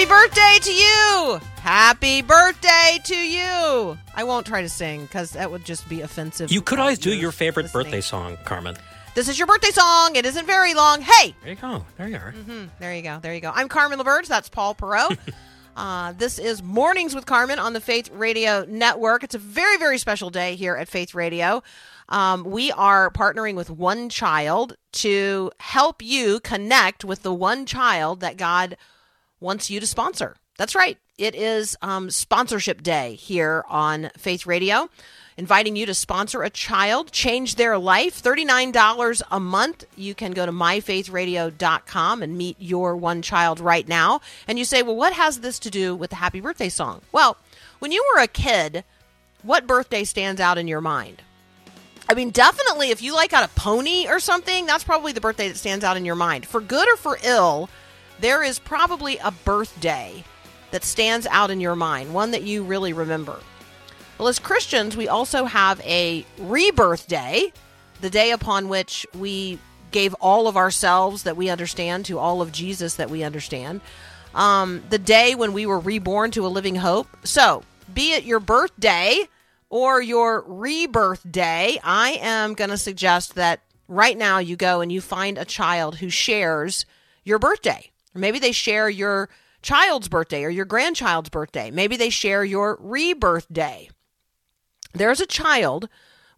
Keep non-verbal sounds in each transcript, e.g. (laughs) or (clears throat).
Happy birthday to you! Happy birthday to you! I won't try to sing because that would just be offensive. You could for always do your favorite listening. birthday song, Carmen. This is your birthday song. It isn't very long. Hey, There you go. There you are. there you go. There you go. I'm Carmen LaBerge. That's Paul Perot. (laughs) uh, this is Mornings with Carmen on the Faith Radio Network. It's a very, very special day here at Faith Radio. Um, we are partnering with One Child to help you connect with the one child that God wants you to sponsor. That's right. It is um, sponsorship day here on Faith Radio, inviting you to sponsor a child, change their life. $39 a month. You can go to myfaithradio.com and meet your one child right now. And you say, well, what has this to do with the happy birthday song? Well, when you were a kid, what birthday stands out in your mind? I mean, definitely if you like got a pony or something, that's probably the birthday that stands out in your mind. For good or for ill, there is probably a birthday that stands out in your mind, one that you really remember. Well, as Christians, we also have a rebirth day, the day upon which we gave all of ourselves that we understand to all of Jesus that we understand. Um, the day when we were reborn to a living hope. So, be it your birthday or your rebirth day, I am going to suggest that right now you go and you find a child who shares your birthday. Maybe they share your child's birthday or your grandchild's birthday. Maybe they share your rebirth day. There's a child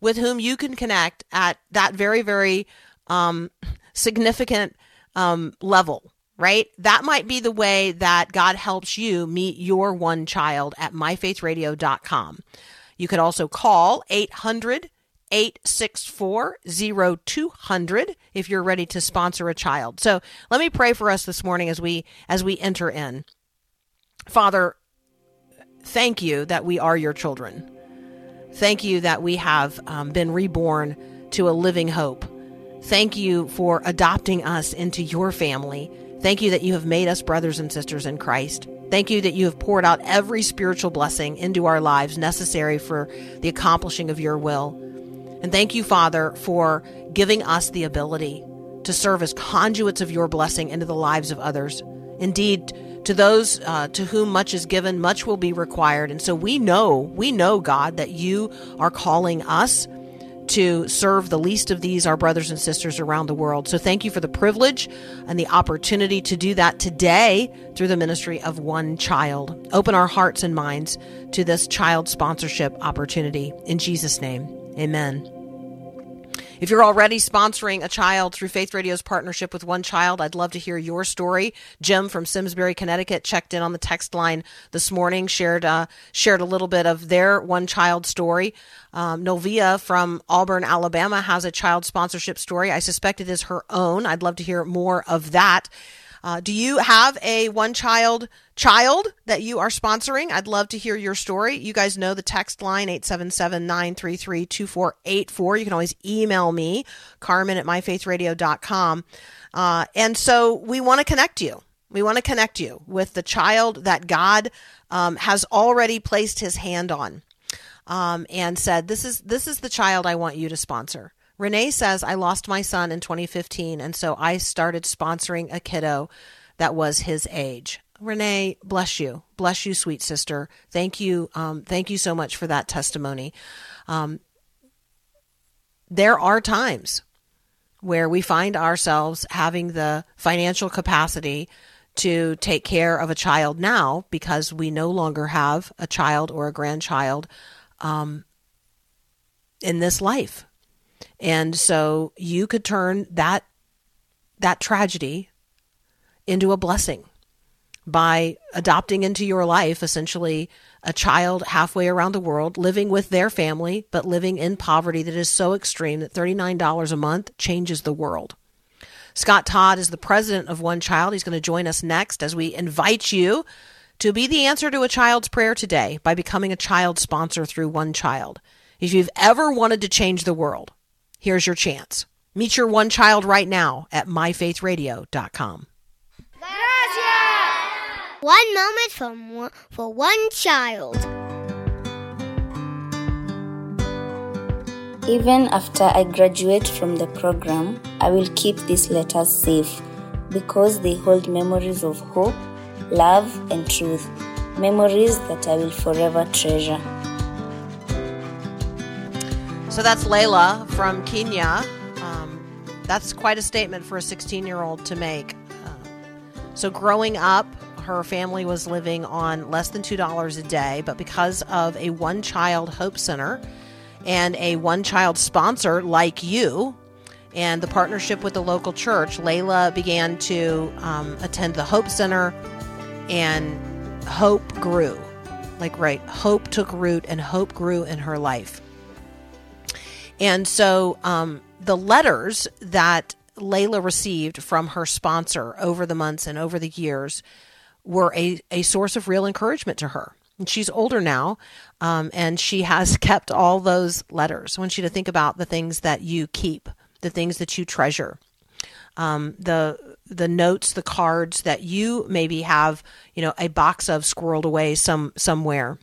with whom you can connect at that very, very um, significant um, level, right? That might be the way that God helps you meet your one child at myfaithradio.com. You could also call 800 864 0200 if you're ready to sponsor a child. So let me pray for us this morning as we as we enter in. Father, thank you that we are your children. Thank you that we have um, been reborn to a living hope. Thank you for adopting us into your family. Thank you that you have made us brothers and sisters in Christ. Thank you that you have poured out every spiritual blessing into our lives necessary for the accomplishing of your will. And thank you, Father, for giving us the ability to serve as conduits of your blessing into the lives of others. Indeed, to those uh, to whom much is given, much will be required. And so we know, we know, God, that you are calling us to serve the least of these, our brothers and sisters around the world. So thank you for the privilege and the opportunity to do that today through the ministry of one child. Open our hearts and minds to this child sponsorship opportunity. In Jesus' name, amen. If you're already sponsoring a child through Faith Radio's partnership with One Child, I'd love to hear your story. Jim from Simsbury, Connecticut, checked in on the text line this morning, shared uh, shared a little bit of their one child story. Um, Novia from Auburn, Alabama, has a child sponsorship story. I suspect it is her own. I'd love to hear more of that. Uh, do you have a one child child that you are sponsoring? I'd love to hear your story. You guys know the text line 877-933-2484. You can always email me, Carmen at myfaithradio.com. Uh, and so we want to connect you. We want to connect you with the child that God um, has already placed his hand on um, and said, "This is this is the child I want you to sponsor." Renee says, "I lost my son in 2015, and so I started sponsoring a kiddo that was his age." Renee, bless you, bless you, sweet sister. Thank you, um, thank you so much for that testimony. Um, there are times where we find ourselves having the financial capacity to take care of a child now because we no longer have a child or a grandchild um, in this life. And so you could turn that that tragedy into a blessing by adopting into your life essentially a child halfway around the world living with their family but living in poverty that is so extreme that $39 a month changes the world. Scott Todd is the president of One Child. He's going to join us next as we invite you to be the answer to a child's prayer today by becoming a child sponsor through One Child. If you've ever wanted to change the world, here's your chance. Meet your one child right now at myfaithradio.com. One moment for, for one child. Even after I graduate from the program, I will keep these letters safe because they hold memories of hope, love, and truth. Memories that I will forever treasure. So that's Layla from Kenya. Um, that's quite a statement for a 16 year old to make. Uh, so, growing up, her family was living on less than $2 a day, but because of a one child hope center and a one child sponsor like you, and the partnership with the local church, Layla began to um, attend the Hope Center, and hope grew. Like, right, hope took root and hope grew in her life. And so um, the letters that Layla received from her sponsor over the months and over the years were a, a source of real encouragement to her. And she's older now, um, and she has (laughs) kept all those letters. I want you to think about the things that you keep, the things that you treasure, um, the the notes, the cards that you maybe have, you know, a box of squirreled away some somewhere.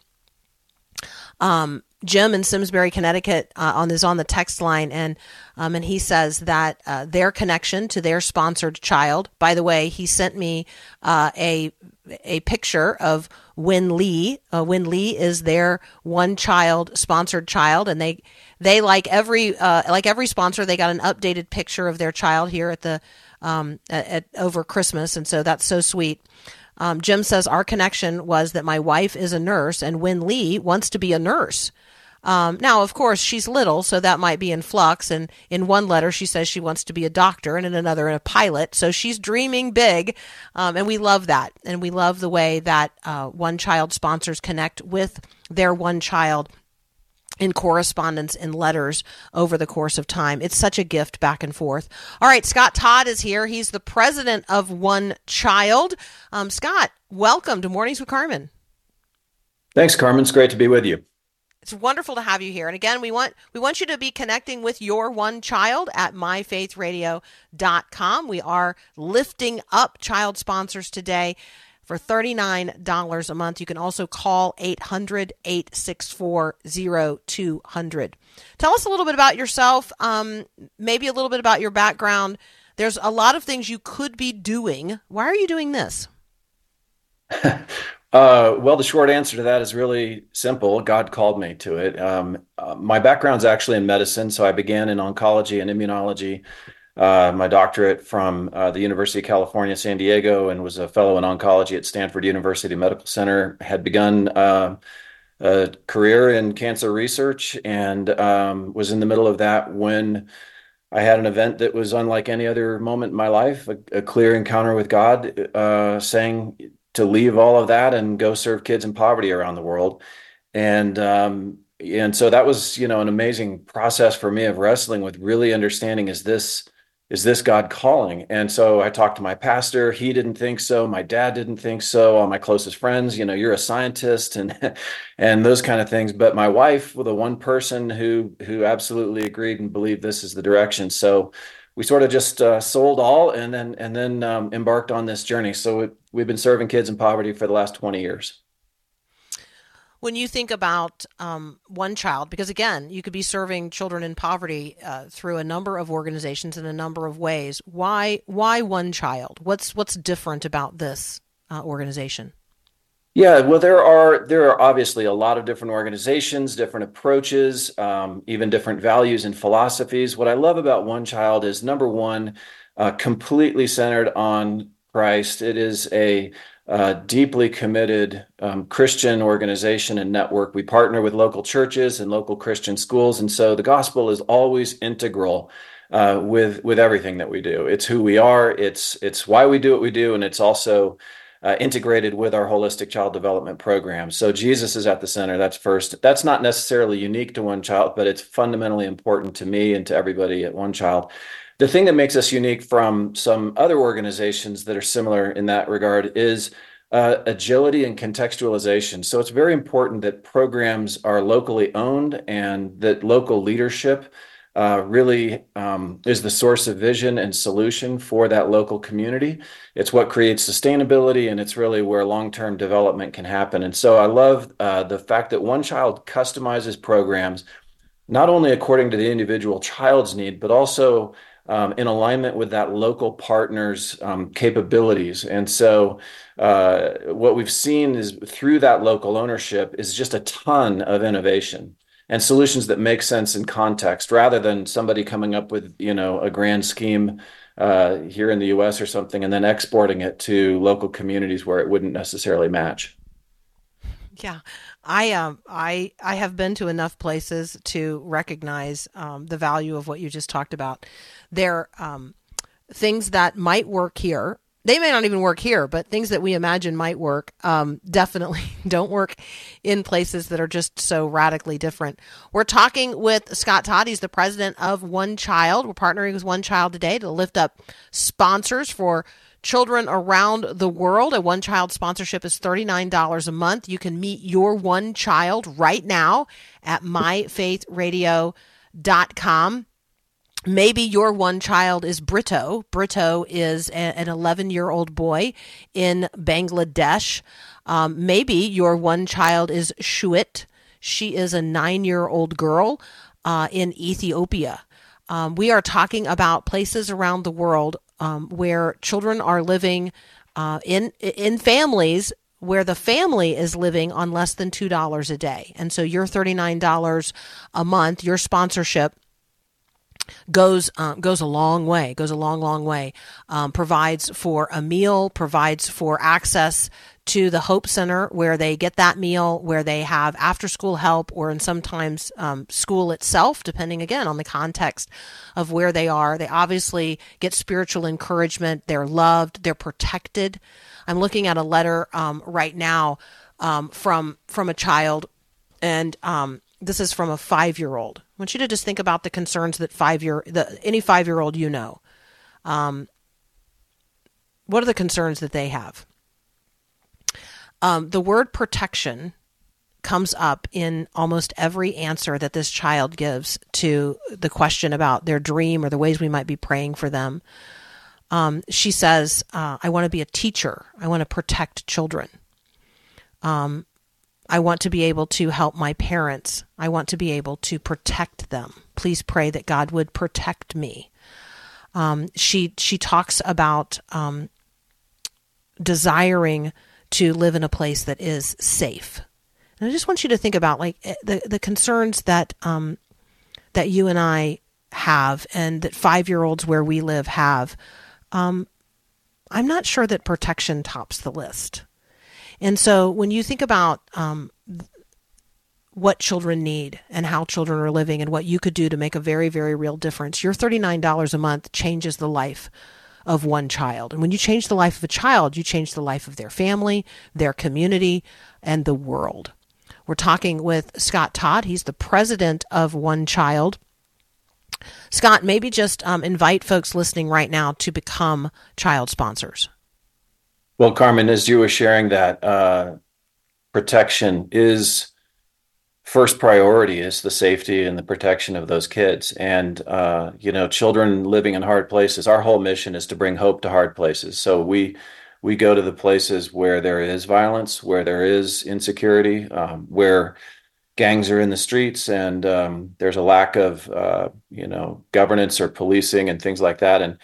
Um, Jim in Simsbury, Connecticut, uh, on is on the text line, and um, and he says that uh, their connection to their sponsored child. By the way, he sent me uh, a a picture of Win Lee. Uh, Win Lee is their one child sponsored child, and they they like every uh, like every sponsor, they got an updated picture of their child here at the um, at, at over Christmas, and so that's so sweet. Um, Jim says our connection was that my wife is a nurse, and Win Lee wants to be a nurse. Um, now, of course, she's little, so that might be in flux. And in one letter, she says she wants to be a doctor, and in another, a pilot. So she's dreaming big, um, and we love that. And we love the way that uh, one child sponsors connect with their one child in correspondence in letters over the course of time. It's such a gift back and forth. All right, Scott Todd is here. He's the president of One Child. Um, Scott, welcome to Mornings with Carmen. Thanks, Carmen. It's great to be with you. It's wonderful to have you here. And again, we want we want you to be connecting with your one child at myfaithradio.com. We are lifting up child sponsors today for $39 a month. You can also call 800 864 0200. Tell us a little bit about yourself, um, maybe a little bit about your background. There's a lot of things you could be doing. Why are you doing this? (laughs) Uh, well, the short answer to that is really simple. God called me to it. Um, uh, my background's actually in medicine, so I began in oncology and immunology. Uh, my doctorate from uh, the University of California, San Diego, and was a fellow in oncology at Stanford University Medical Center. Had begun uh, a career in cancer research and um, was in the middle of that when I had an event that was unlike any other moment in my life a, a clear encounter with God, uh, saying, to leave all of that and go serve kids in poverty around the world. And um, and so that was you know an amazing process for me of wrestling with really understanding is this is this God calling? And so I talked to my pastor. He didn't think so. My dad didn't think so. All my closest friends, you know, you're a scientist and (laughs) and those kind of things. But my wife, the one person who who absolutely agreed and believed this is the direction. So we sort of just uh, sold all and then and then um, embarked on this journey. So it, we've been serving kids in poverty for the last 20 years. When you think about um, one child, because again, you could be serving children in poverty uh, through a number of organizations in a number of ways. Why why one child? What's what's different about this uh, organization? Yeah, well, there are there are obviously a lot of different organizations, different approaches, um, even different values and philosophies. What I love about One Child is number one, uh, completely centered on Christ. It is a uh, deeply committed um, Christian organization and network. We partner with local churches and local Christian schools, and so the gospel is always integral uh, with with everything that we do. It's who we are. It's it's why we do what we do, and it's also uh, integrated with our holistic child development program. So Jesus is at the center. That's first. That's not necessarily unique to One Child, but it's fundamentally important to me and to everybody at One Child. The thing that makes us unique from some other organizations that are similar in that regard is uh, agility and contextualization. So it's very important that programs are locally owned and that local leadership uh, really um, is the source of vision and solution for that local community. It's what creates sustainability, and it's really where long term development can happen. And so I love uh, the fact that One Child customizes programs not only according to the individual child's need, but also um, in alignment with that local partner's um, capabilities. And so, uh, what we've seen is through that local ownership is just a ton of innovation and solutions that make sense in context rather than somebody coming up with you know a grand scheme uh, here in the US or something and then exporting it to local communities where it wouldn't necessarily match. Yeah. I um I I have been to enough places to recognize um, the value of what you just talked about. There um, things that might work here they may not even work here, but things that we imagine might work um, (laughs) definitely don't work in places that are just so radically different. We're talking with Scott Todd. He's the president of One Child. We're partnering with One Child today to lift up sponsors for children around the world. A One Child sponsorship is $39 a month. You can meet your one child right now at myfaithradio.com. Maybe your one child is Brito. Brito is a, an 11 year old boy in Bangladesh. Um, maybe your one child is Shuit. She is a nine year old girl uh, in Ethiopia. Um, we are talking about places around the world um, where children are living uh, in in families where the family is living on less than two dollars a day, and so your thirty nine dollars a month, your sponsorship goes um, goes a long way. Goes a long, long way. Um, provides for a meal. Provides for access to the Hope Center where they get that meal, where they have after school help, or in sometimes um, school itself, depending again on the context of where they are. They obviously get spiritual encouragement. They're loved. They're protected. I'm looking at a letter um, right now um, from from a child, and um, this is from a five year old. I want you to just think about the concerns that five year the any five year old you know. Um, what are the concerns that they have? Um, the word protection comes up in almost every answer that this child gives to the question about their dream or the ways we might be praying for them. Um, she says, uh, I want to be a teacher. I want to protect children. Um, I want to be able to help my parents. I want to be able to protect them. Please pray that God would protect me. Um, she she talks about um, desiring to live in a place that is safe. And I just want you to think about like eh, the the concerns that um, that you and I have, and that five year olds where we live have. Um, I'm not sure that protection tops the list. And so when you think about um, what children need and how children are living and what you could do to make a very, very real difference, your $39 a month changes the life of one child. And when you change the life of a child, you change the life of their family, their community, and the world. We're talking with Scott Todd. He's the president of One Child. Scott, maybe just um, invite folks listening right now to become child sponsors. Well, Carmen, as you were sharing that, uh, protection is first priority is the safety and the protection of those kids. And, uh, you know, children living in hard places, our whole mission is to bring hope to hard places. So we, we go to the places where there is violence, where there is insecurity, um, where gangs are in the streets and um, there's a lack of, uh, you know, governance or policing and things like that. And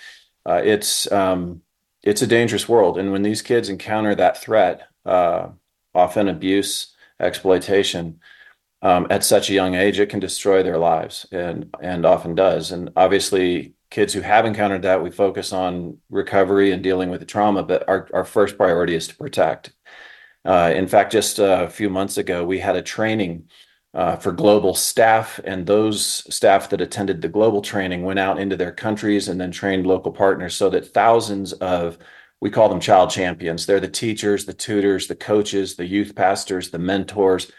uh, it's, um, it's a dangerous world. And when these kids encounter that threat, uh, often abuse, exploitation, um, at such a young age, it can destroy their lives, and and often does. And obviously, kids who have encountered that, we focus on recovery and dealing with the trauma. But our our first priority is to protect. Uh, in fact, just a few months ago, we had a training uh, for global staff, and those staff that attended the global training went out into their countries and then trained local partners so that thousands of we call them child champions. They're the teachers, the tutors, the coaches, the youth pastors, the mentors,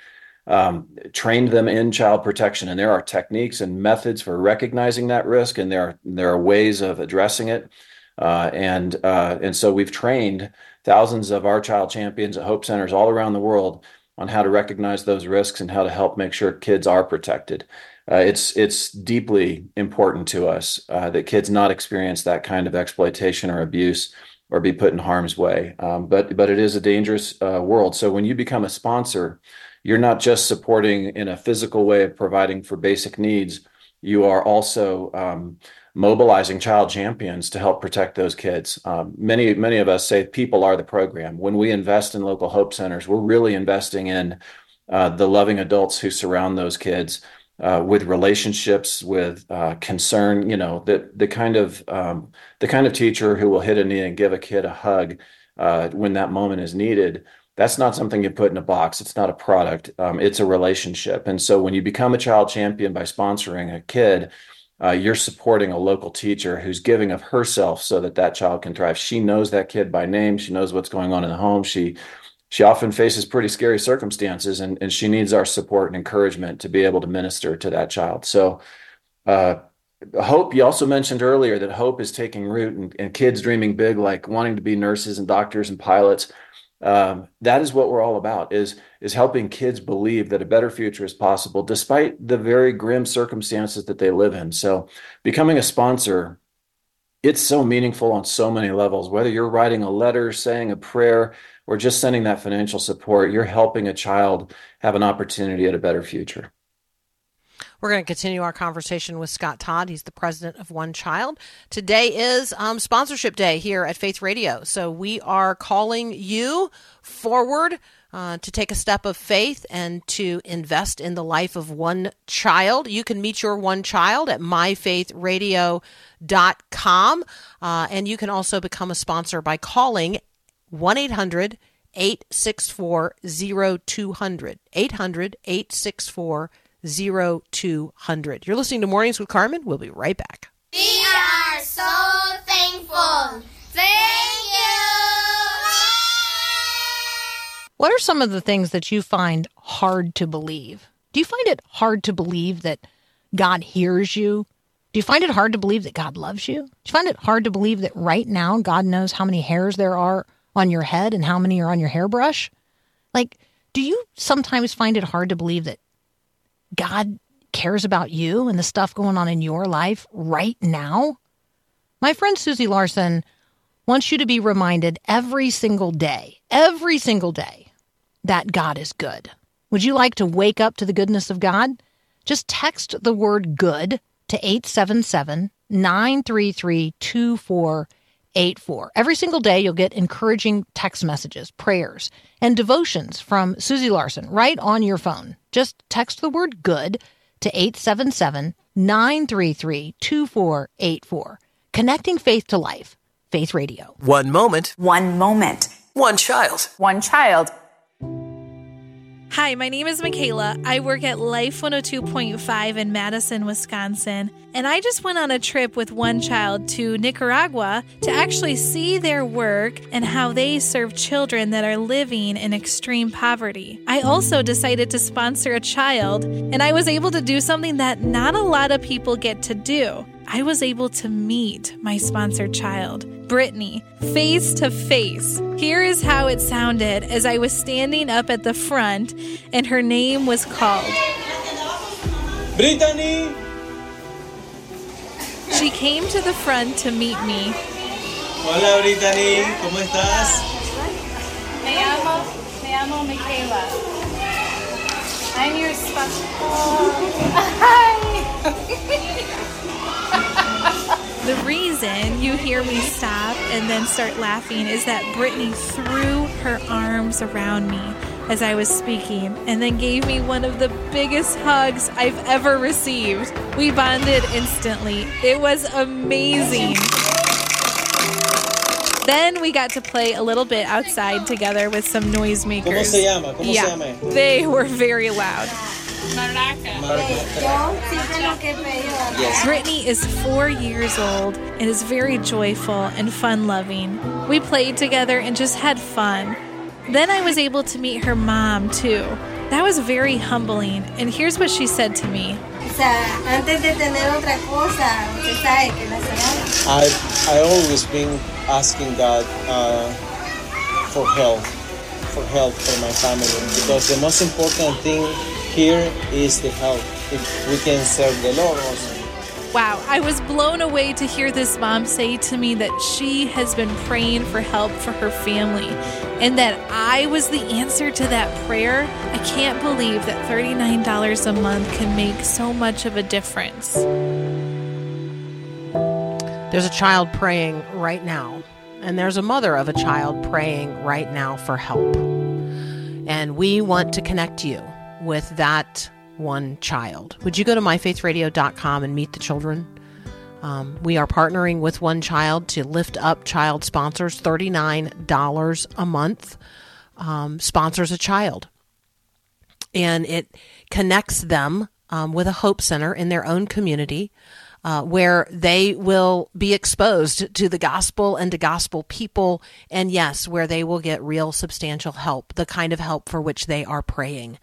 um, trained them in child protection. And there are techniques and methods for recognizing that risk, and there are there are ways of addressing it. Uh, and uh, and so we've trained thousands of our child champions at Hope Centers all around the world on how to recognize those risks and how to help make sure kids are protected. Uh, it's it's deeply important to us uh, that kids not experience that kind of exploitation or abuse or be put in harm's way. Um, but but it is a dangerous uh, world. So when you become a sponsor, you're not just supporting in a physical way of providing for basic needs. You are also um, mobilizing child champions to help protect those kids. Um, many many of us say people are the program. When we invest in local hope centers, we're really investing in uh, the loving adults who surround those kids uh, with relationships, with uh, concern. You know, the the kind of um, the kind of teacher who will hit a knee and give a kid a hug uh, when that moment is needed. That's not something you put in a box. It's not a product. Um, it's a relationship. And so when you become a child champion by sponsoring a kid, uh, you're supporting a local teacher who's giving of herself so that that child can thrive. She knows that kid by name. She knows what's going on in the home. She she often faces pretty scary circumstances, and, and she needs our support and encouragement to be able to minister to that child. So, uh, hope you also mentioned earlier that hope is taking root and, and kids dreaming big, like wanting to be nurses and doctors and pilots um, that is what we're all about is is helping kids believe that a better future is possible despite the very grim circumstances that they live in. So becoming a sponsor it's so meaningful on so many levels whether you're writing a letter saying a prayer or just sending that financial support you're helping a child have an opportunity at a better future we're going to continue our conversation with Scott Todd. He's the president of One Child. Today is um, sponsorship day here at Faith Radio. So we are calling you forward uh, to take a step of faith and to invest in the life of one child. You can meet your one child at myfaithradio.com. Uh, and you can also become a sponsor by calling 1 800 864 0200. 800 864 0200. You're listening to Mornings with Carmen. We'll be right back. We are so thankful. Thank you. What are some of the things that you find hard to believe? Do you find it hard to believe that God hears you? Do you find it hard to believe that God loves you? Do you find it hard to believe that right now God knows how many hairs there are on your head and how many are on your hairbrush? Like, do you sometimes find it hard to believe that God cares about you and the stuff going on in your life right now? My friend Susie Larson wants you to be reminded every single day, every single day, that God is good. Would you like to wake up to the goodness of God? Just text the word good to 877 933 2484. Every single day, you'll get encouraging text messages, prayers, and devotions from Susie Larson right on your phone. Just text the word good to 877 933 2484. Connecting faith to life. Faith Radio. One moment, One moment. one child. One child. Hi, my name is Michaela. I work at Life 102.5 in Madison, Wisconsin. And I just went on a trip with one child to Nicaragua to actually see their work and how they serve children that are living in extreme poverty. I also decided to sponsor a child, and I was able to do something that not a lot of people get to do. I was able to meet my sponsored child, Brittany, face to face. Here is how it sounded as I was standing up at the front and her name was called. Brittany! She came to the front to meet me. Hola Brittany, ¿cómo estás? Me llamo, me llamo Michaela. I'm your special. (laughs) (laughs) The reason you hear me stop and then start laughing is that Brittany threw her arms around me as I was speaking and then gave me one of the biggest hugs I've ever received. We bonded instantly. It was amazing. Then we got to play a little bit outside together with some noisemakers. ¿Cómo se llama? ¿Cómo se yeah, llama? they were very loud. Yes. Brittany is four years old and is very joyful and fun loving. We played together and just had fun. Then I was able to meet her mom too. That was very humbling, and here's what she said to me. O sea, antes de tener otra cosa, usted sabe que la señora I I always been asking God uh, for help, for help for my family because the most important thing here is the help. If we can serve the Lord also. Wow, I was blown away to hear this mom say to me that she has been praying for help for her family and that I was the answer to that prayer. I can't believe that $39 a month can make so much of a difference. There's a child praying right now, and there's a mother of a child praying right now for help. And we want to connect you with that one child. Would you go to myfaithradio.com and meet the children? Um, we are partnering with One Child to lift up child sponsors. $39 a month um, sponsors a child. And it connects them um, with a Hope Center in their own community uh, where they will be exposed to the gospel and to gospel people. And yes, where they will get real substantial help, the kind of help for which they are praying.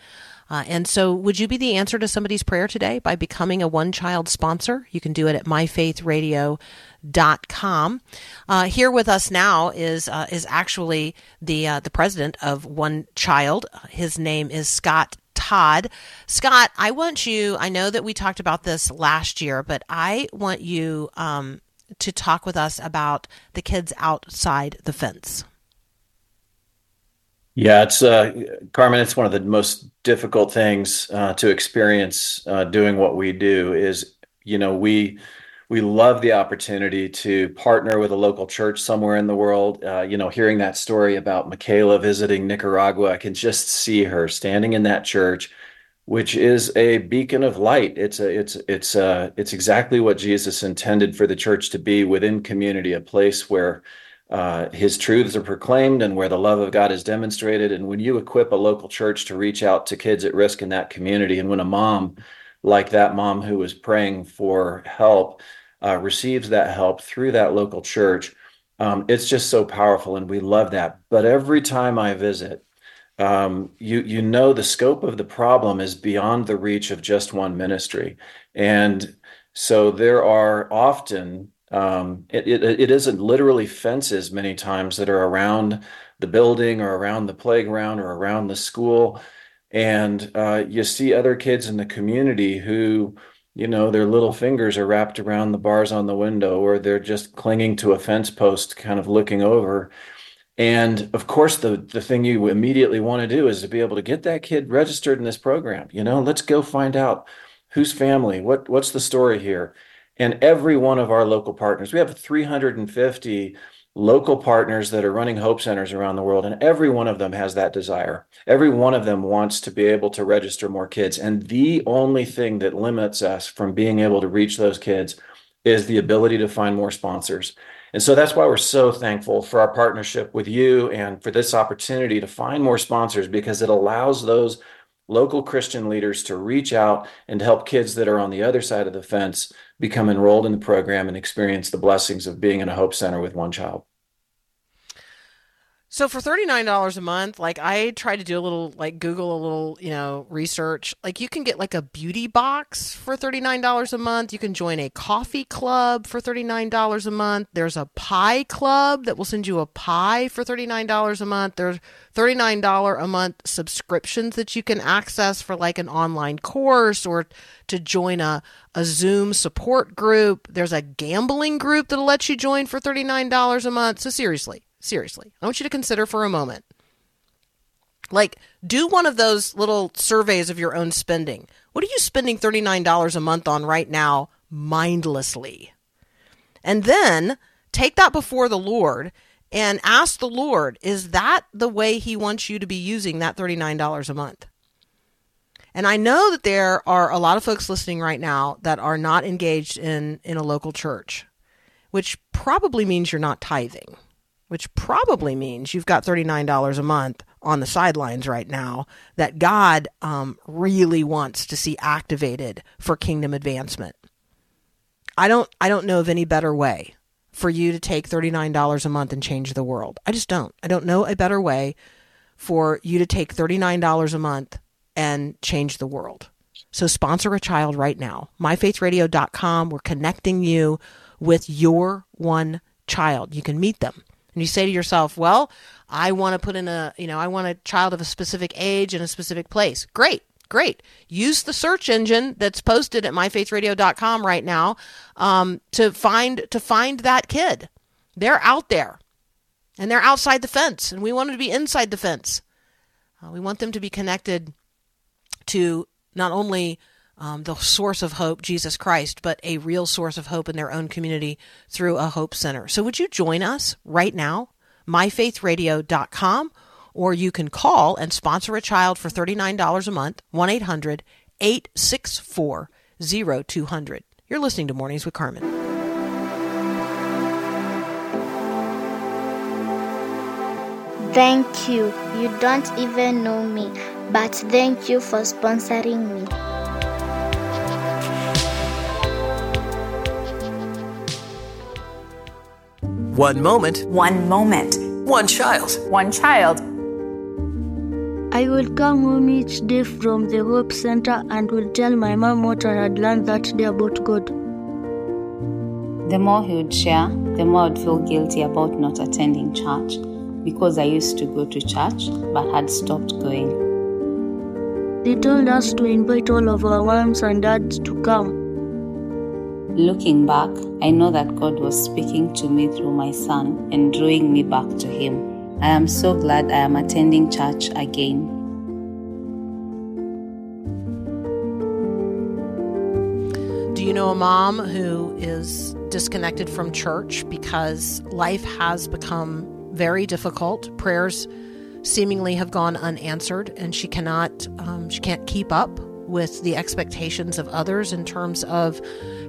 Uh, and so, would you be the answer to somebody's prayer today by becoming a one child sponsor? You can do it at myfaithradio.com. Uh, here with us now is uh, is actually the uh, the president of One Child. His name is Scott Todd. Scott, I want you, I know that we talked about this last year, but I want you um, to talk with us about the kids outside the fence. Yeah, it's uh, Carmen. It's one of the most difficult things uh, to experience uh, doing what we do. Is you know we we love the opportunity to partner with a local church somewhere in the world. Uh, you know, hearing that story about Michaela visiting Nicaragua, I can just see her standing in that church, which is a beacon of light. It's a it's it's uh it's exactly what Jesus intended for the church to be within community, a place where uh, his truths are proclaimed and where the love of God is demonstrated. And when you equip a local church to reach out to kids at risk in that community, and when a mom like that mom who was praying for help uh, receives that help through that local church, um, it's just so powerful, and we love that. But every time I visit, um, you you know the scope of the problem is beyond the reach of just one ministry, and so there are often um, it, it, it isn't literally fences many times that are around the building or around the playground or around the school. And uh, you see other kids in the community who, you know, their little fingers are wrapped around the bars on the window or they're just clinging to a fence post, kind of looking over. And of course, the, the thing you immediately want to do is to be able to get that kid registered in this program. You know, let's go find out whose family, what what's the story here and every one of our local partners. We have 350 local partners that are running hope centers around the world and every one of them has that desire. Every one of them wants to be able to register more kids and the only thing that limits us from being able to reach those kids is the ability to find more sponsors. And so that's why we're so thankful for our partnership with you and for this opportunity to find more sponsors because it allows those local Christian leaders to reach out and help kids that are on the other side of the fence become enrolled in the program and experience the blessings of being in a hope center with one child. So for $39 a month, like I try to do a little like Google a little, you know, research. Like you can get like a beauty box for $39 a month. You can join a coffee club for $39 a month. There's a pie club that will send you a pie for $39 a month. There's $39 a month subscriptions that you can access for like an online course or to join a, a Zoom support group. There's a gambling group that'll let you join for $39 a month. So seriously, seriously, I want you to consider for a moment. Like, do one of those little surveys of your own spending. What are you spending $39 a month on right now mindlessly? And then take that before the Lord and ask the Lord, is that the way He wants you to be using that $39 a month? And I know that there are a lot of folks listening right now that are not engaged in, in a local church, which probably means you're not tithing which probably means you've got $39 a month on the sidelines right now that God um, really wants to see activated for kingdom advancement. I don't I don't know of any better way for you to take $39 a month and change the world. I just don't. I don't know a better way for you to take $39 a month and change the world. So sponsor a child right now. myfaithradio.com. We're connecting you with your one child. You can meet them. And you say to yourself, well, I want to put in a, you know, I want a child of a specific age in a specific place. Great. Great. Use the search engine that's posted at myfaithradio.com right now um, to find to find that kid. They're out there, and they're outside the fence, and we want them to be inside the fence. Uh, we want them to be connected to not only um, the source of hope, Jesus Christ, but a real source of hope in their own community through a Hope Center. So, would you join us right now? myfaithradio.com, or you can call and sponsor a child for $39 a month, 1 800 864 0200. You're listening to Mornings with Carmen. Thank you. You don't even know me, but thank you for sponsoring me. One moment. One moment. One child. One child. I will come home each day from the Hope Center and will tell my mom what I had learned that day about God. The more he would share, the more I would feel guilty about not attending church because I used to go to church but had stopped going. They told us to invite all of our moms and dads to come. Looking back, I know that God was speaking to me through my son and drawing me back to Him. I am so glad I am attending church again. Do you know a mom who is disconnected from church because life has become very difficult? Prayers seemingly have gone unanswered, and she cannot um, she can't keep up with the expectations of others in terms of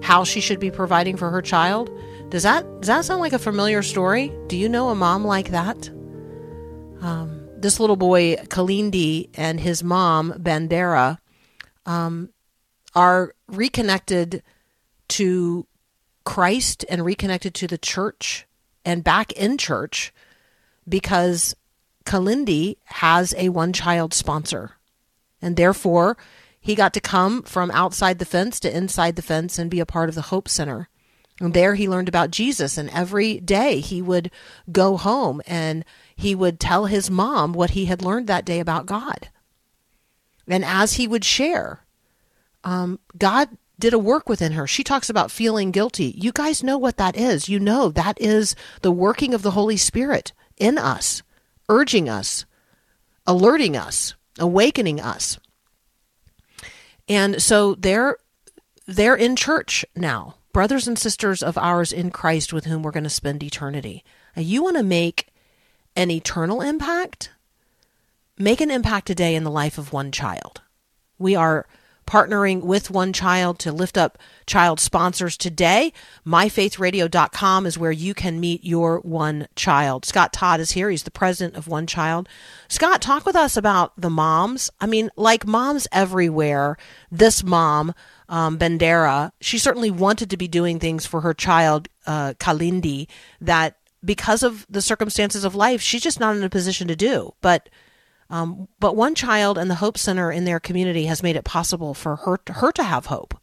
how she should be providing for her child. Does that does that sound like a familiar story? Do you know a mom like that? Um, this little boy Kalindi and his mom Bandera um, are reconnected to Christ and reconnected to the church and back in church because Kalindi has a one child sponsor. And therefore, he got to come from outside the fence to inside the fence and be a part of the Hope Center. And there he learned about Jesus. And every day he would go home and he would tell his mom what he had learned that day about God. And as he would share, um, God did a work within her. She talks about feeling guilty. You guys know what that is. You know that is the working of the Holy Spirit in us, urging us, alerting us, awakening us. And so they're they're in church now, brothers and sisters of ours in Christ with whom we're going to spend eternity. Now, you want to make an eternal impact? Make an impact today in the life of one child. We are partnering with One Child to lift up child sponsors today. MyFaithRadio.com is where you can meet your one child. Scott Todd is here. He's the president of One Child. Scott, talk with us about the moms. I mean, like moms everywhere, this mom, um, Bandera, she certainly wanted to be doing things for her child, uh, Kalindi, that because of the circumstances of life, she's just not in a position to do. But um, but one child and the Hope Center in their community has made it possible for her her to have hope.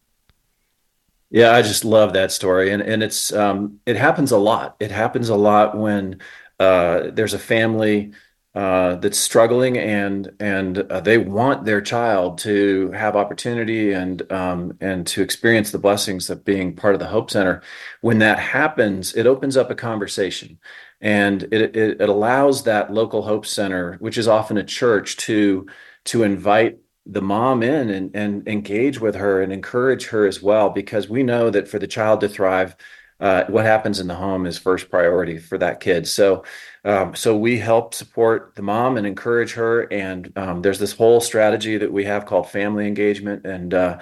Yeah, I just love that story, and and it's um, it happens a lot. It happens a lot when uh, there's a family uh, that's struggling and and uh, they want their child to have opportunity and um, and to experience the blessings of being part of the Hope Center. When that happens, it opens up a conversation and it, it, it allows that local hope center which is often a church to to invite the mom in and, and engage with her and encourage her as well because we know that for the child to thrive uh, what happens in the home is first priority for that kid. So um, so we help support the mom and encourage her. And um, there's this whole strategy that we have called family engagement. And uh,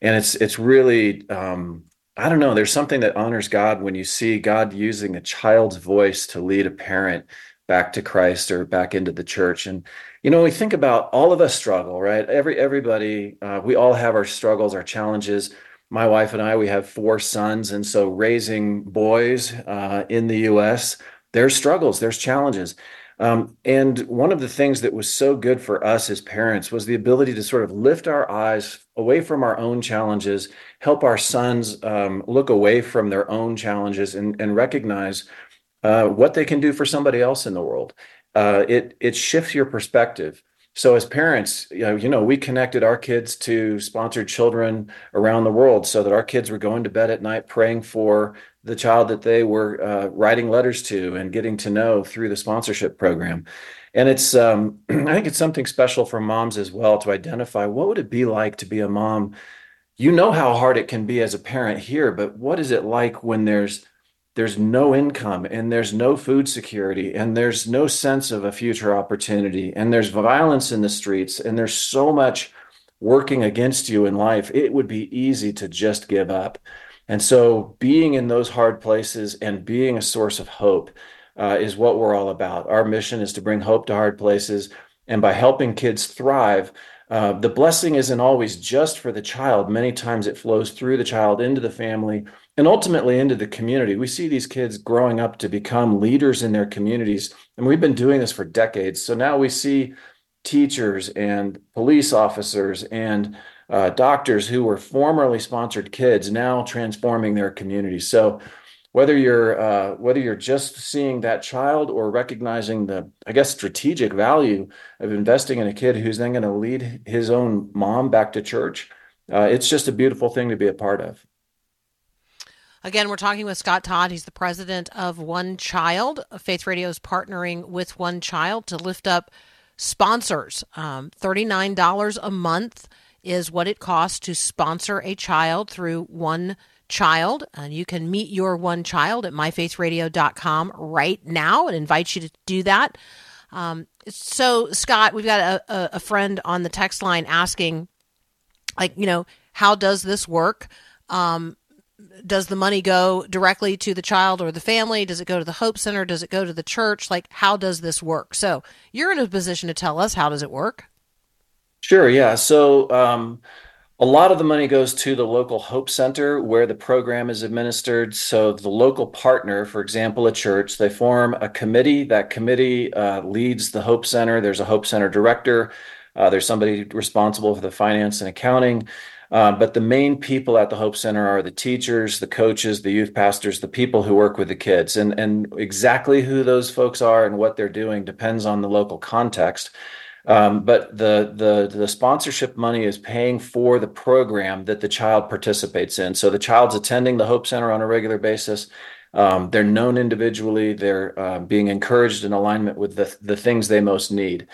and it's it's really um, I don't know. There's something that honors God when you see God using a child's voice to lead a parent back to Christ or back into the church. And you know, we think about all of us struggle, right? Every everybody, uh, we all have our struggles, our challenges. My wife and I, we have four sons, and so raising boys uh, in the U.S., there's struggles, there's challenges. Um, and one of the things that was so good for us as parents was the ability to sort of lift our eyes away from our own challenges, help our sons um, look away from their own challenges, and, and recognize uh, what they can do for somebody else in the world. Uh, it it shifts your perspective. So as parents, you know, you know, we connected our kids to sponsored children around the world, so that our kids were going to bed at night praying for the child that they were uh, writing letters to and getting to know through the sponsorship program. And it's, um, (clears throat) I think it's something special for moms as well to identify what would it be like to be a mom. You know how hard it can be as a parent here, but what is it like when there's there's no income and there's no food security and there's no sense of a future opportunity and there's violence in the streets and there's so much working against you in life it would be easy to just give up and so being in those hard places and being a source of hope uh, is what we're all about our mission is to bring hope to hard places and by helping kids thrive uh, the blessing isn't always just for the child many times it flows through the child into the family and ultimately into the community. We see these kids growing up to become leaders in their communities. And we've been doing this for decades. So now we see teachers and police officers and uh, doctors who were formerly sponsored kids now transforming their communities. So whether you're uh, whether you're just seeing that child or recognizing the I guess strategic value of investing in a kid who's then going to lead his own mom back to church, uh, it's just a beautiful thing to be a part of. Again, we're talking with Scott Todd. He's the president of One Child. Faith Radio is partnering with One Child to lift up sponsors. Um, $39 a month is what it costs to sponsor a child through One Child. And you can meet your One Child at myfaithradio.com right now and invite you to do that. Um, so, Scott, we've got a, a friend on the text line asking, like, you know, how does this work? Um, does the money go directly to the child or the family? Does it go to the Hope Center? Does it go to the church? Like, how does this work? So, you're in a position to tell us how does it work? Sure. Yeah. So, um, a lot of the money goes to the local Hope Center where the program is administered. So, the local partner, for example, a church, they form a committee. That committee uh, leads the Hope Center. There's a Hope Center director. Uh, there's somebody responsible for the finance and accounting. Uh, but the main people at the Hope Center are the teachers, the coaches, the youth pastors, the people who work with the kids. And, and exactly who those folks are and what they're doing depends on the local context. Um, but the, the the sponsorship money is paying for the program that the child participates in. So the child's attending the Hope Center on a regular basis. Um, they're known individually. They're uh, being encouraged in alignment with the the things they most need.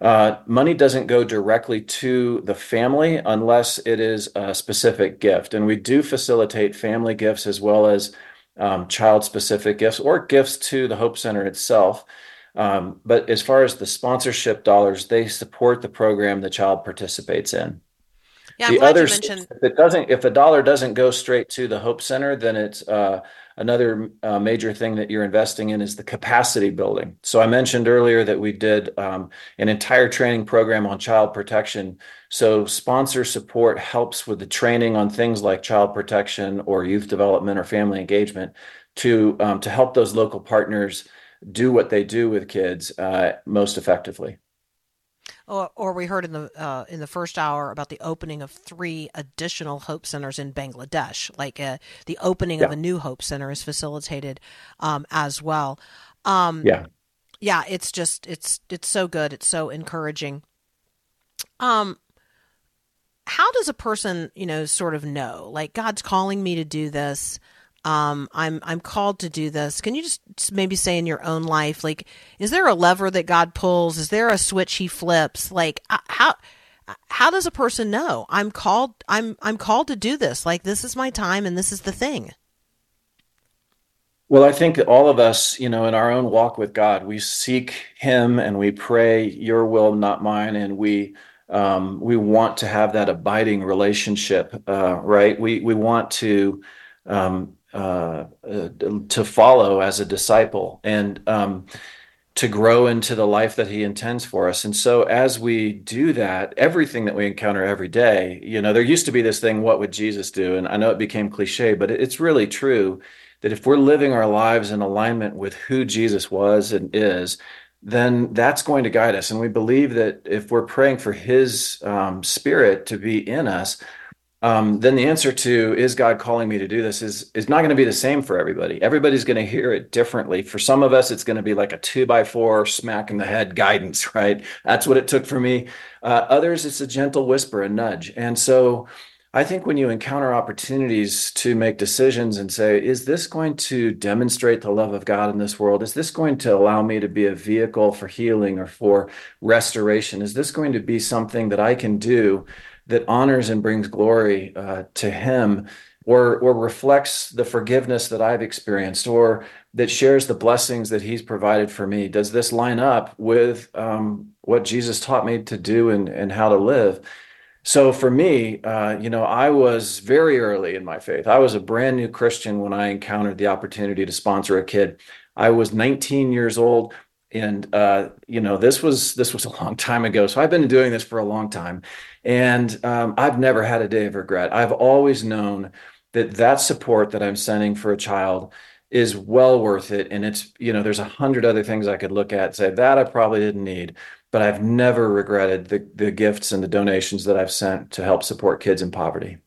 Uh, money doesn't go directly to the family unless it is a specific gift. And we do facilitate family gifts as well as um, child specific gifts or gifts to the Hope Center itself. Um, but as far as the sponsorship dollars, they support the program the child participates in. Yeah, I'm the glad other, you mentioned. If it doesn't, if a dollar doesn't go straight to the Hope Center, then it's uh, another uh, major thing that you're investing in is the capacity building. So I mentioned earlier that we did um, an entire training program on child protection. So sponsor support helps with the training on things like child protection or youth development or family engagement to um, to help those local partners do what they do with kids uh, most effectively. Or, or we heard in the uh, in the first hour about the opening of three additional Hope Centers in Bangladesh. Like uh, the opening Yeah. of a new Hope Center is facilitated um, as well. Um, Yeah. yeah, it's just it's it's so good. It's so encouraging. Um, how does a person, you know, sort of know like God's calling me to do this? Um, I'm I'm called to do this. Can you just maybe say in your own life, like, is there a lever that God pulls? Is there a switch He flips? Like, uh, how how does a person know I'm called? I'm I'm called to do this. Like, this is my time, and this is the thing. Well, I think all of us, you know, in our own walk with God, we seek Him and we pray, "Your will, not mine," and we um, we want to have that abiding relationship, uh, right? We we want to um, uh, uh, to follow as a disciple, and um, to grow into the life that he intends for us. And so as we do that, everything that we encounter every day, you know, there used to be this thing, what would Jesus do? And I know it became cliche, but it's really true that if we're living our lives in alignment with who Jesus was and is, then that's going to guide us. And we believe that if we're praying for his um, spirit to be in us, then the answer to is God calling me to do this is is not going to be the same for everybody. Everybody's going to hear it differently. For some of us, it's going to be like a two by four smack in the head (laughs) guidance, right? That's what it took for me. Uh, others, it's a gentle whisper, a nudge. And so, I think when you encounter opportunities to make decisions and say, is this going to demonstrate the love of God in this world? Is this going to allow me to be a vehicle for healing or for restoration? Is this going to be something that I can do? That honors and brings glory uh, to him or or reflects the forgiveness that I've experienced or that shares the blessings that he's provided for me. Does this line up with um, what Jesus taught me to do and, and how to live? So for me uh, you know I was very early in my faith. I was a brand new Christian when I encountered the opportunity to sponsor a kid. I was 19 years old and uh, you know this was this was a long time ago. So i've been doing this for a long time. And um, i've never had a day of regret. I've always known that that support that i'm sending for a child is well worth it. And it's you know there's a hundred other things i could look at say that i probably didn't need. But i've never regretted the, the gifts and the donations that i've sent to help support kids in poverty.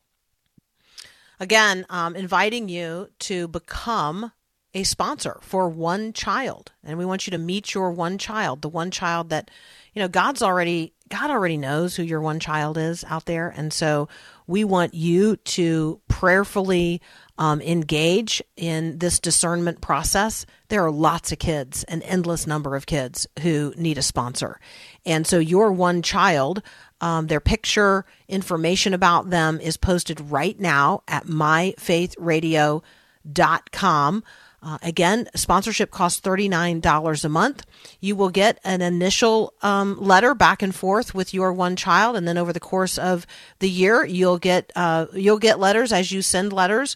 Again um, inviting you to become a sponsor for one child. And we want you to meet your one child the one child that you know god's already god already knows who your one child is out there. And so we want you to prayerfully um, engage in this discernment process. There are lots of kids an endless number of kids who need a sponsor. And so your one child um, their picture information about them is posted right now at myfaithradio.com uh, again, sponsorship costs $39 a month. You will get an initial um, letter back and forth with your one child, and then over the course of the year, you'll get uh, you'll get letters as you send letters.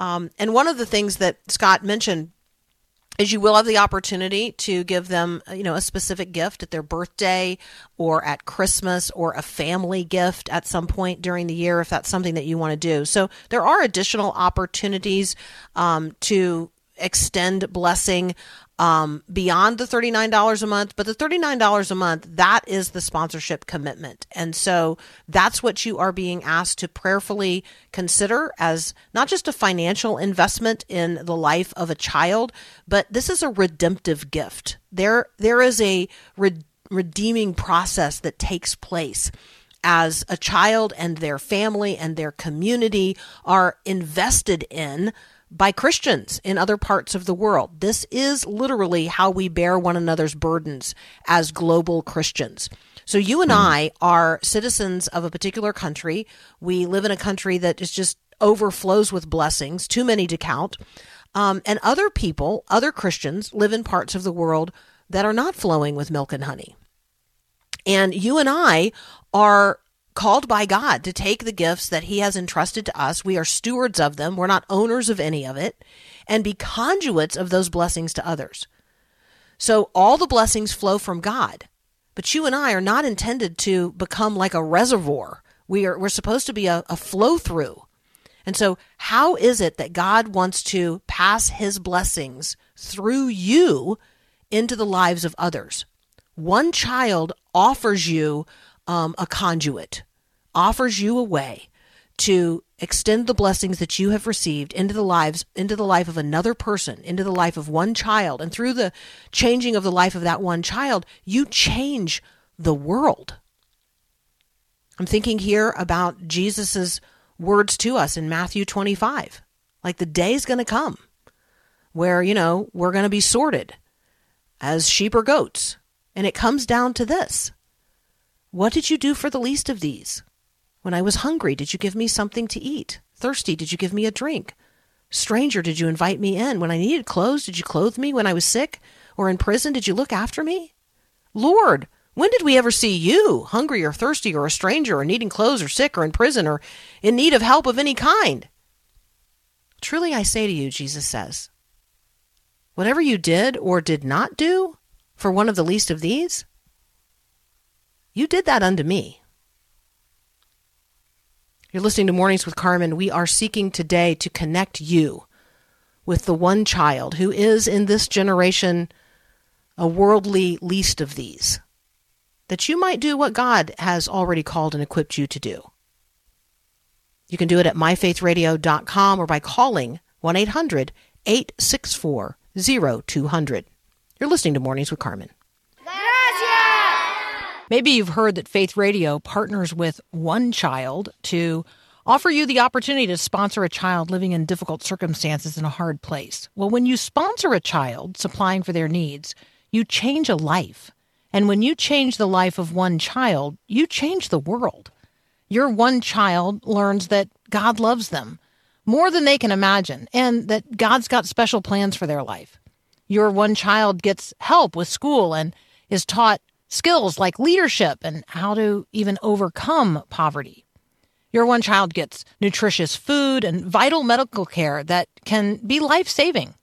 Um, and one of the things that Scott mentioned is you will have the opportunity to give them you know a specific gift at their birthday or at christmas or a family gift at some point during the year if that's something that you want to do so there are additional opportunities um, to extend blessing um, beyond the $39 a month, but the $39 a month, that is the sponsorship commitment. And so that's what you are being asked to prayerfully consider as not just a financial investment in the life of a child, but this is a redemptive gift. There, there is a re- redeeming process that takes place as a child and their family and their community are invested in by Christians in other parts of the world. This is literally how we bear one another's burdens as global Christians. So you and mm. I are citizens of a particular country. We live in a country that is just overflows with blessings, too many to count. Um, and other people, other Christians, live in parts of the world that are not flowing with milk and honey. And you and I are called by God to take the gifts that He has entrusted to us. We are stewards of them. We're not owners of any of it, and be conduits of those blessings to others. So all the blessings flow from God. But you and I are not intended to become like a reservoir. We are we're supposed to be a, a flow through. And so how is it that God wants to pass his blessings through you into the lives of others? One child offers you um, a conduit, offers you a way to extend the blessings that you have received into the lives into the life of another person into the life of one child. And through the changing of the life of that one child you change the world. I'm thinking here about jesus's words to us in matthew 25 like the day's going to come where you know we're going to be sorted as sheep or goats. And it comes down to this what did you do for the least of these? When I was hungry, did you give me something to eat? Thirsty, did you give me a drink? Stranger, did you invite me in? When I needed clothes, did you clothe me? When I was sick or in prison, did you look after me? Lord, when did we ever see you, hungry or thirsty or a stranger or needing clothes or sick or in prison or in need of help of any kind? Truly I say to you, Jesus says, whatever you did or did not do for one of the least of these? You did that unto me. You're listening to Mornings with Carmen. We are seeking today to connect you with the one child who is in this generation a worldly least of these, that you might do what God has already called and equipped you to do. You can do it at myfaithradio.com or by calling 1 800 864 0200. You're listening to Mornings with Carmen. Maybe you've heard that Faith Radio partners with One Child to offer you the opportunity to sponsor a child living in difficult circumstances in a hard place. Well, when you sponsor a child supplying for their needs, you change a life. And when you change the life of one child, you change the world. Your one child learns that God loves them more than they can imagine and that God's got special plans for their life. Your one child gets help with school and is taught skills like leadership and how to even overcome poverty. Your one child gets nutritious food and vital medical care that can be life saving.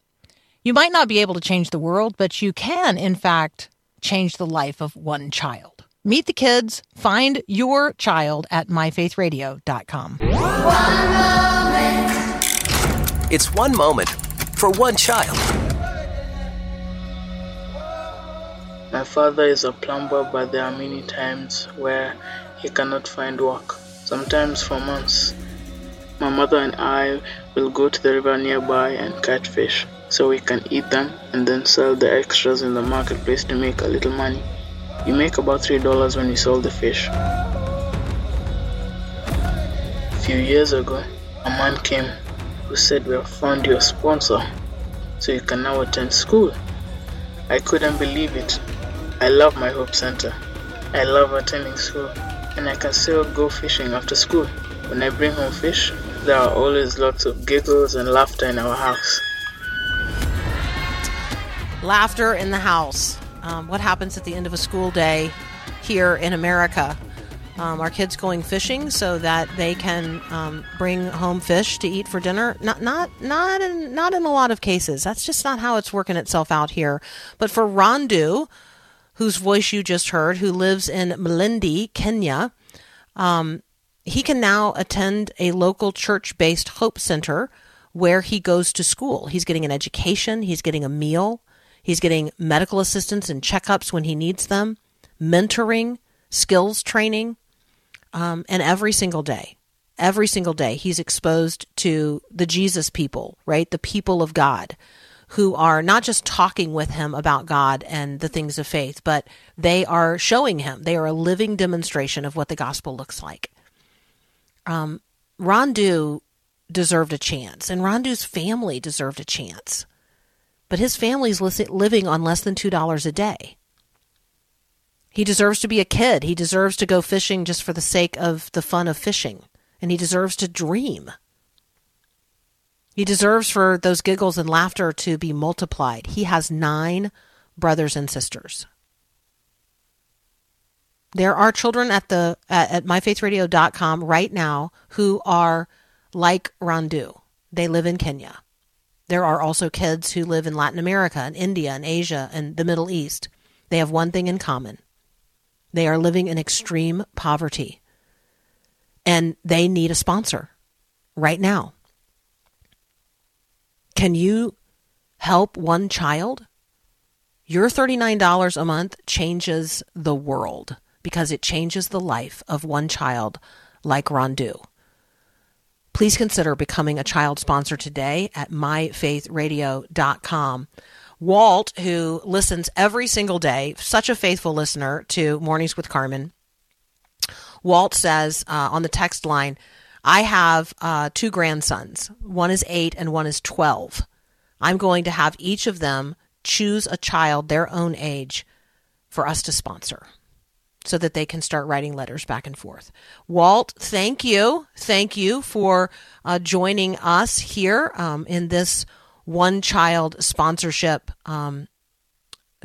You might not be able to change the world, but you can, in fact, change the life of one child. Meet the kids. Find your child at myfaithradio.com. It's one moment for one child. My father is a plumber, but there are many times where he cannot find work, sometimes for months. My mother and I will go to the river nearby and catch fish so we can eat them and then sell the extras in the marketplace to make a little money. You make about $3 when you sell the fish. A few years ago, a man came who said, We have found your sponsor, so you can now attend school. I couldn't believe it. I love my Hope Center. I love attending school, and I can still go fishing after school. When I bring home fish, there are always lots of giggles and laughter in our house. Laughter in the house. Um, what happens at the end of a school day here in America? Um, are kids going fishing so that they can um, bring home fish to eat for dinner? Not, not, not in, not in a lot of cases. That's just not how it's working itself out here. But for Randu, whose voice you just heard, who lives in Malindi, Kenya, um, he can now attend a local church based Hope Center where he goes to school. He's getting an education, he's getting a meal, he's getting medical assistance and checkups when he needs them, mentoring, skills training, um, and every single day. Every single day, he's exposed to the Jesus people, right? The people of God who are not just talking with him about God and the things of faith, but they are showing him. They are a living demonstration of what the gospel looks like. Um, Randu deserved a chance, and Randu's family deserved a chance. But his family's living on less than $2 a day. He deserves to be a kid. He deserves to go fishing just for the sake of the fun of fishing. And he deserves to dream. He deserves for those giggles and laughter to be multiplied. He has nine brothers and sisters. There are children at the at, myfaithradio.com right now who are like Randu. They live in Kenya. There are also kids who live in Latin America and India and Asia and the Middle East. They have one thing in common. They are living in extreme poverty. And they need a sponsor right now. Can you help one child? Your $39 a month changes the world because it changes the life of one child like Randu. Please consider becoming a child sponsor today at myfaithradio.com. Walt, who listens every single day, such a faithful listener to Mornings with Carmen, Walt says uh, on the text line, I have uh, two grandsons. One is eight and one is 12. I'm going to have each of them choose a child their own age for us to sponsor so that they can start writing letters back and forth. Walt, thank you. Thank you for uh, joining us here um, in this one child sponsorship um,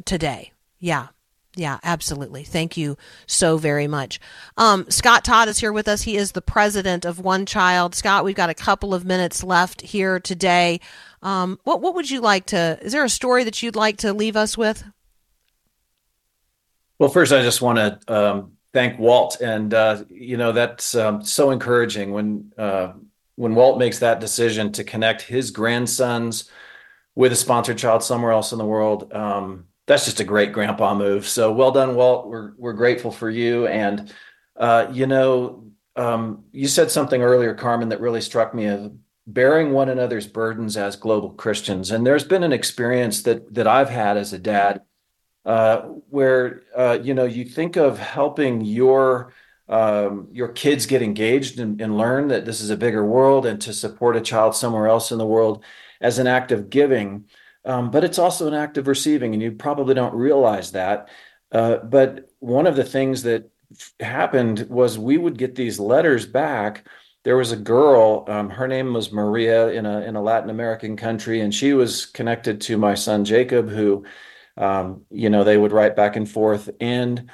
today. Yeah. Yeah, absolutely. Thank you so very much. Um, Scott Todd is here with us. He is the president of One Child. Scott, we've got a couple of minutes left here today. Um, what what would you like to? Is there a story that you'd like to leave us with? Well, first, I just want to um, thank Walt, and uh, you know that's um, so encouraging when uh, when Walt makes that decision to connect his grandsons with a sponsored child somewhere else in the world. Um, that's just a great grandpa move. So well done, Walt. We're we're grateful for you. And uh, you know, um, you said something earlier, Carmen, that really struck me of bearing one another's burdens as global Christians. And there's been an experience that that I've had as a dad, uh, where uh, you know you think of helping your um, your kids get engaged and, and learn that this is a bigger world, and to support a child somewhere else in the world as an act of giving. Um, but it's also an act of receiving, and you probably don't realize that. Uh, but one of the things that happened was we would get these letters back. There was a girl, um, her name was Maria in a in a Latin American country, and she was connected to my son Jacob, who, um, you know, they would write back and forth. And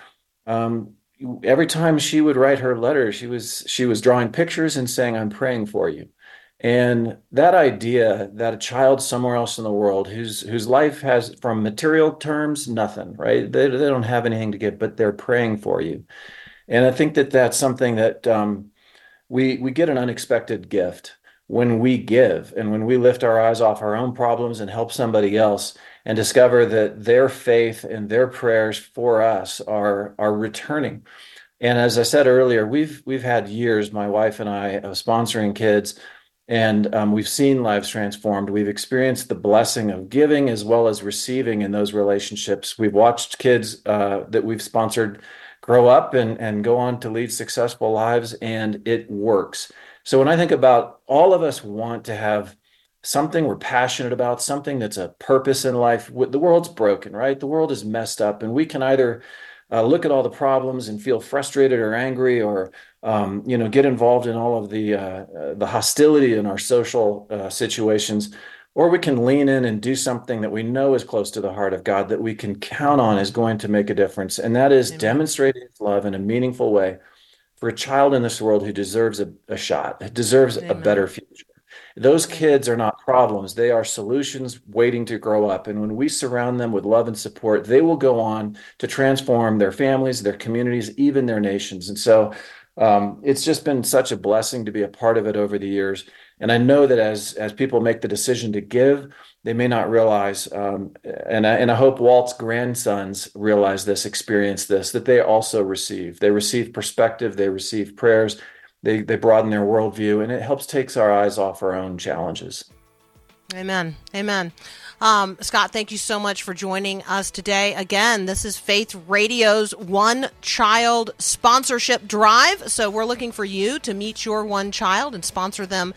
um, every time she would write her letter, she was she was drawing pictures and saying, "I'm praying for you." And that idea that a child somewhere else in the world whose whose life has from material terms nothing, right? They, they don't have anything to give, but they're praying for you. And I think that that's something that um, we we get an unexpected gift when we give and when we lift our eyes off our own problems and help somebody else and discover that their faith and their prayers for us are are returning. And as I said earlier, we've we've had years, my wife and I, of sponsoring kids and um, we've seen lives transformed. We've experienced the blessing of giving as well as receiving in those relationships. We've watched kids uh, that we've sponsored grow up and, and go on to lead successful lives, and it works. So when I think about all of us want to have something we're passionate about, something that's a purpose in life. The world's broken, right? The world is messed up, and we can either uh, look at all the problems and feel frustrated or angry or um, you know, get involved in all of the uh, uh, the hostility in our social uh, situations, or we can lean in and do something that we know is close to the heart of God that we can count on is going to make a difference, and that is Amen. demonstrating His love in a meaningful way for a child in this world who deserves a, a shot, deserves Amen. a better future. Those kids are not problems. They are solutions waiting to grow up. And when we surround them with love and support, they will go on to transform their families, their communities, even their nations. And so um, it's just been such a blessing to be a part of it over the years. And I know that as as people make the decision to give, they may not realize, um, and I, and I hope Walt's grandsons realize this, experience this, that they also receive. They receive perspective, they receive prayers, they they broaden their worldview, and it helps takes our eyes off our own challenges. Amen. Amen. Um, Scott, thank you so much for joining us today. Again, this is Faith Radio's One Child Sponsorship Drive. So we're looking for you to meet your one child and sponsor them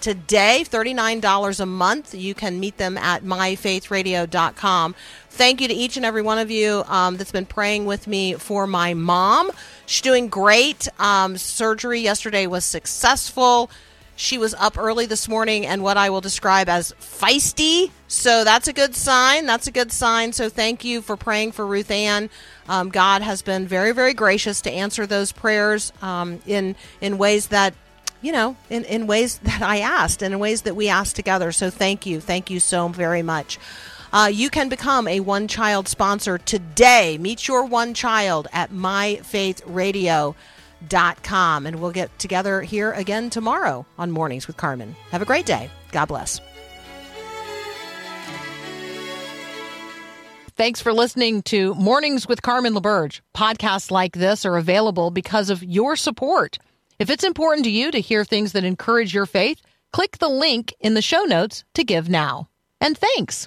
today. $39 a month. You can meet them at myfaithradio.com. Thank you to each and every one of you um, that's been praying with me for my mom. She's doing great. Um, surgery yesterday was successful. She was up early this morning and what I will describe as feisty. So that's a good sign. That's a good sign. So thank you for praying for Ruth Ann. Um, God has been very, very gracious to answer those prayers um, in in ways that you know, in, in ways (laughs) that I asked and in ways that we asked together. So thank you. Thank you so very much. Uh, you can become a one child sponsor today. Meet your one child at My Faith com. And we'll get together here again tomorrow on Mornings with Carmen. Have a great day. God bless. Thanks for listening to Mornings with Carmen LaBerge. Podcasts like this are available because of your support. If it's important to you to hear things that encourage your faith, click the link in the show notes to give now. And thanks.